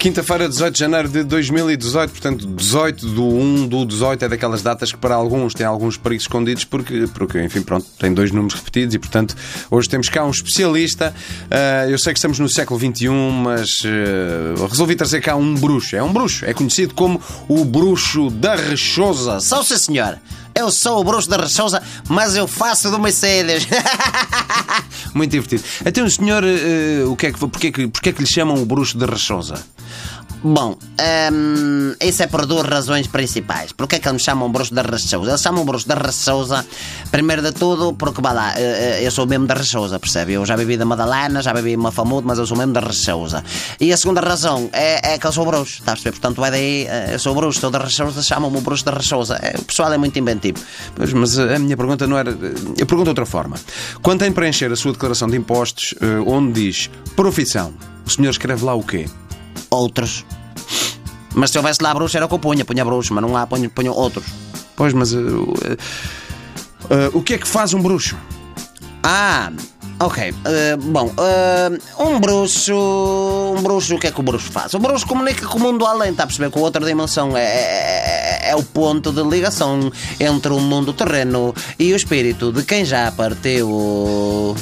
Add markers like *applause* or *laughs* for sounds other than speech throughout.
Quinta-feira, 18 de janeiro de 2018, portanto, 18 do 1 do 18 é daquelas datas que para alguns têm alguns perigos escondidos, porque, porque enfim, pronto, tem dois números repetidos e, portanto, hoje temos cá um especialista. Uh, eu sei que estamos no século XXI, mas uh, resolvi trazer cá um bruxo. É um bruxo, é conhecido como o bruxo da Rechosa. Sim, senhor. Eu sou o bruxo da Rechosa, mas eu faço do Mercedes. *laughs* Muito divertido. Então, o senhor, uh, o que é que, porquê, que, porquê que lhe chamam o bruxo da Rechosa? Bom, hum, isso é por duas razões principais. Porquê é que eles me chamam bruxo da Rechousa? Eles chamam bruxo da Rechousa, primeiro de tudo, porque, vá lá, eh, eh, eu sou mesmo da Rechousa, percebe? Eu já bebi da Madalena, já bebi uma famudo, mas eu sou mesmo da Rechousa. E a segunda razão é, é que eu sou bruxo, está a perceber? Portanto, vai daí, eu sou bruxo, sou da Rechousa, chamam-me bruxo da Rechousa. O pessoal é muito inventivo. Pois, mas a minha pergunta não era. Eu pergunto de outra forma. Quando tem preencher a sua declaração de impostos, onde diz profissão, o senhor escreve lá o quê? Outros. Mas se houvesse lá bruxo era o que eu punha, punha bruxo, mas não há, punha, punha outros. Pois, mas uh, uh, uh, o que é que faz um bruxo? Ah, Ok, bom, um bruxo. Um bruxo, o que é que o bruxo faz? O bruxo comunica com o mundo além, está a perceber? Com outra dimensão. É, é, é, o ponto de ligação entre o mundo terreno e o espírito de quem já partiu.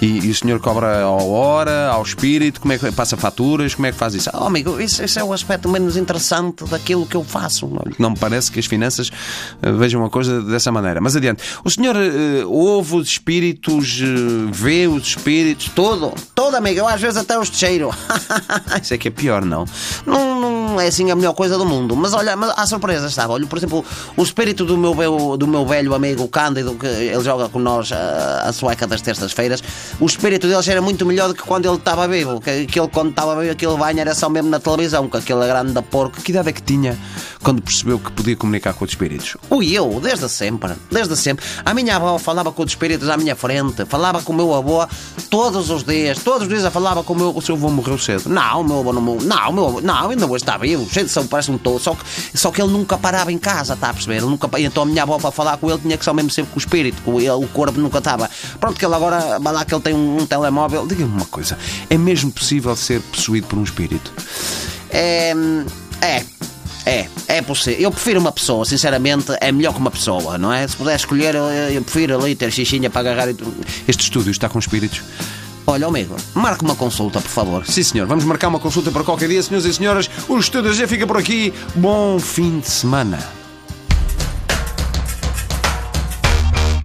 E, e, o senhor cobra à hora, ao espírito? Como é que passa faturas? Como é que faz isso? Oh, amigo, isso, isso é o aspecto menos interessante daquilo que eu faço. Não me parece que as finanças uh, vejam uma coisa dessa maneira. Mas adiante. O senhor ouve os espíritos vê os espíritos, tudo, tudo, amigo. Eu às vezes até os cheiro. *laughs* Isso é que é pior, não? não? Não é assim a melhor coisa do mundo. Mas olha, mas há surpresas, sabe? Olha, por exemplo, o espírito do meu, do meu velho amigo Cândido, que ele joga com nós a, a sueca das terças-feiras, o espírito dele era muito melhor do que quando ele estava vivo. Que, que ele, quando estava vivo, aquele banho era só mesmo na televisão, com aquele grande da porco. Que idade é que tinha quando percebeu que podia comunicar com os espíritos? Ui, eu, desde sempre, desde sempre. A minha avó falava com os espíritos à minha frente, falava com o meu avô todos os dias, todos os dias eu falava com o meu. O seu avô morreu cedo? Não, o meu avô não morreu. Não, o meu avô, não, ainda hoje está vivo, cheio de parece um todo. Só que, só que ele nunca parava em casa, está a perceber? Ele nunca, então a minha avó para falar com ele tinha que ser mesmo sempre com o espírito, com ele, o corpo nunca estava. Pronto, que ele agora, vai lá que ele tem um, um telemóvel. Diga-me uma coisa, é mesmo possível ser possuído por um espírito? É. É, é, é possível. Eu prefiro uma pessoa, sinceramente, é melhor que uma pessoa, não é? Se puder escolher, eu, eu prefiro ali ter xixinha para agarrar e. Este estúdio está com espíritos? Olha, amigo, marque uma consulta, por favor. Sim, senhor. Vamos marcar uma consulta para qualquer dia, senhores e senhoras. O estúdio já fica por aqui. Bom fim de semana.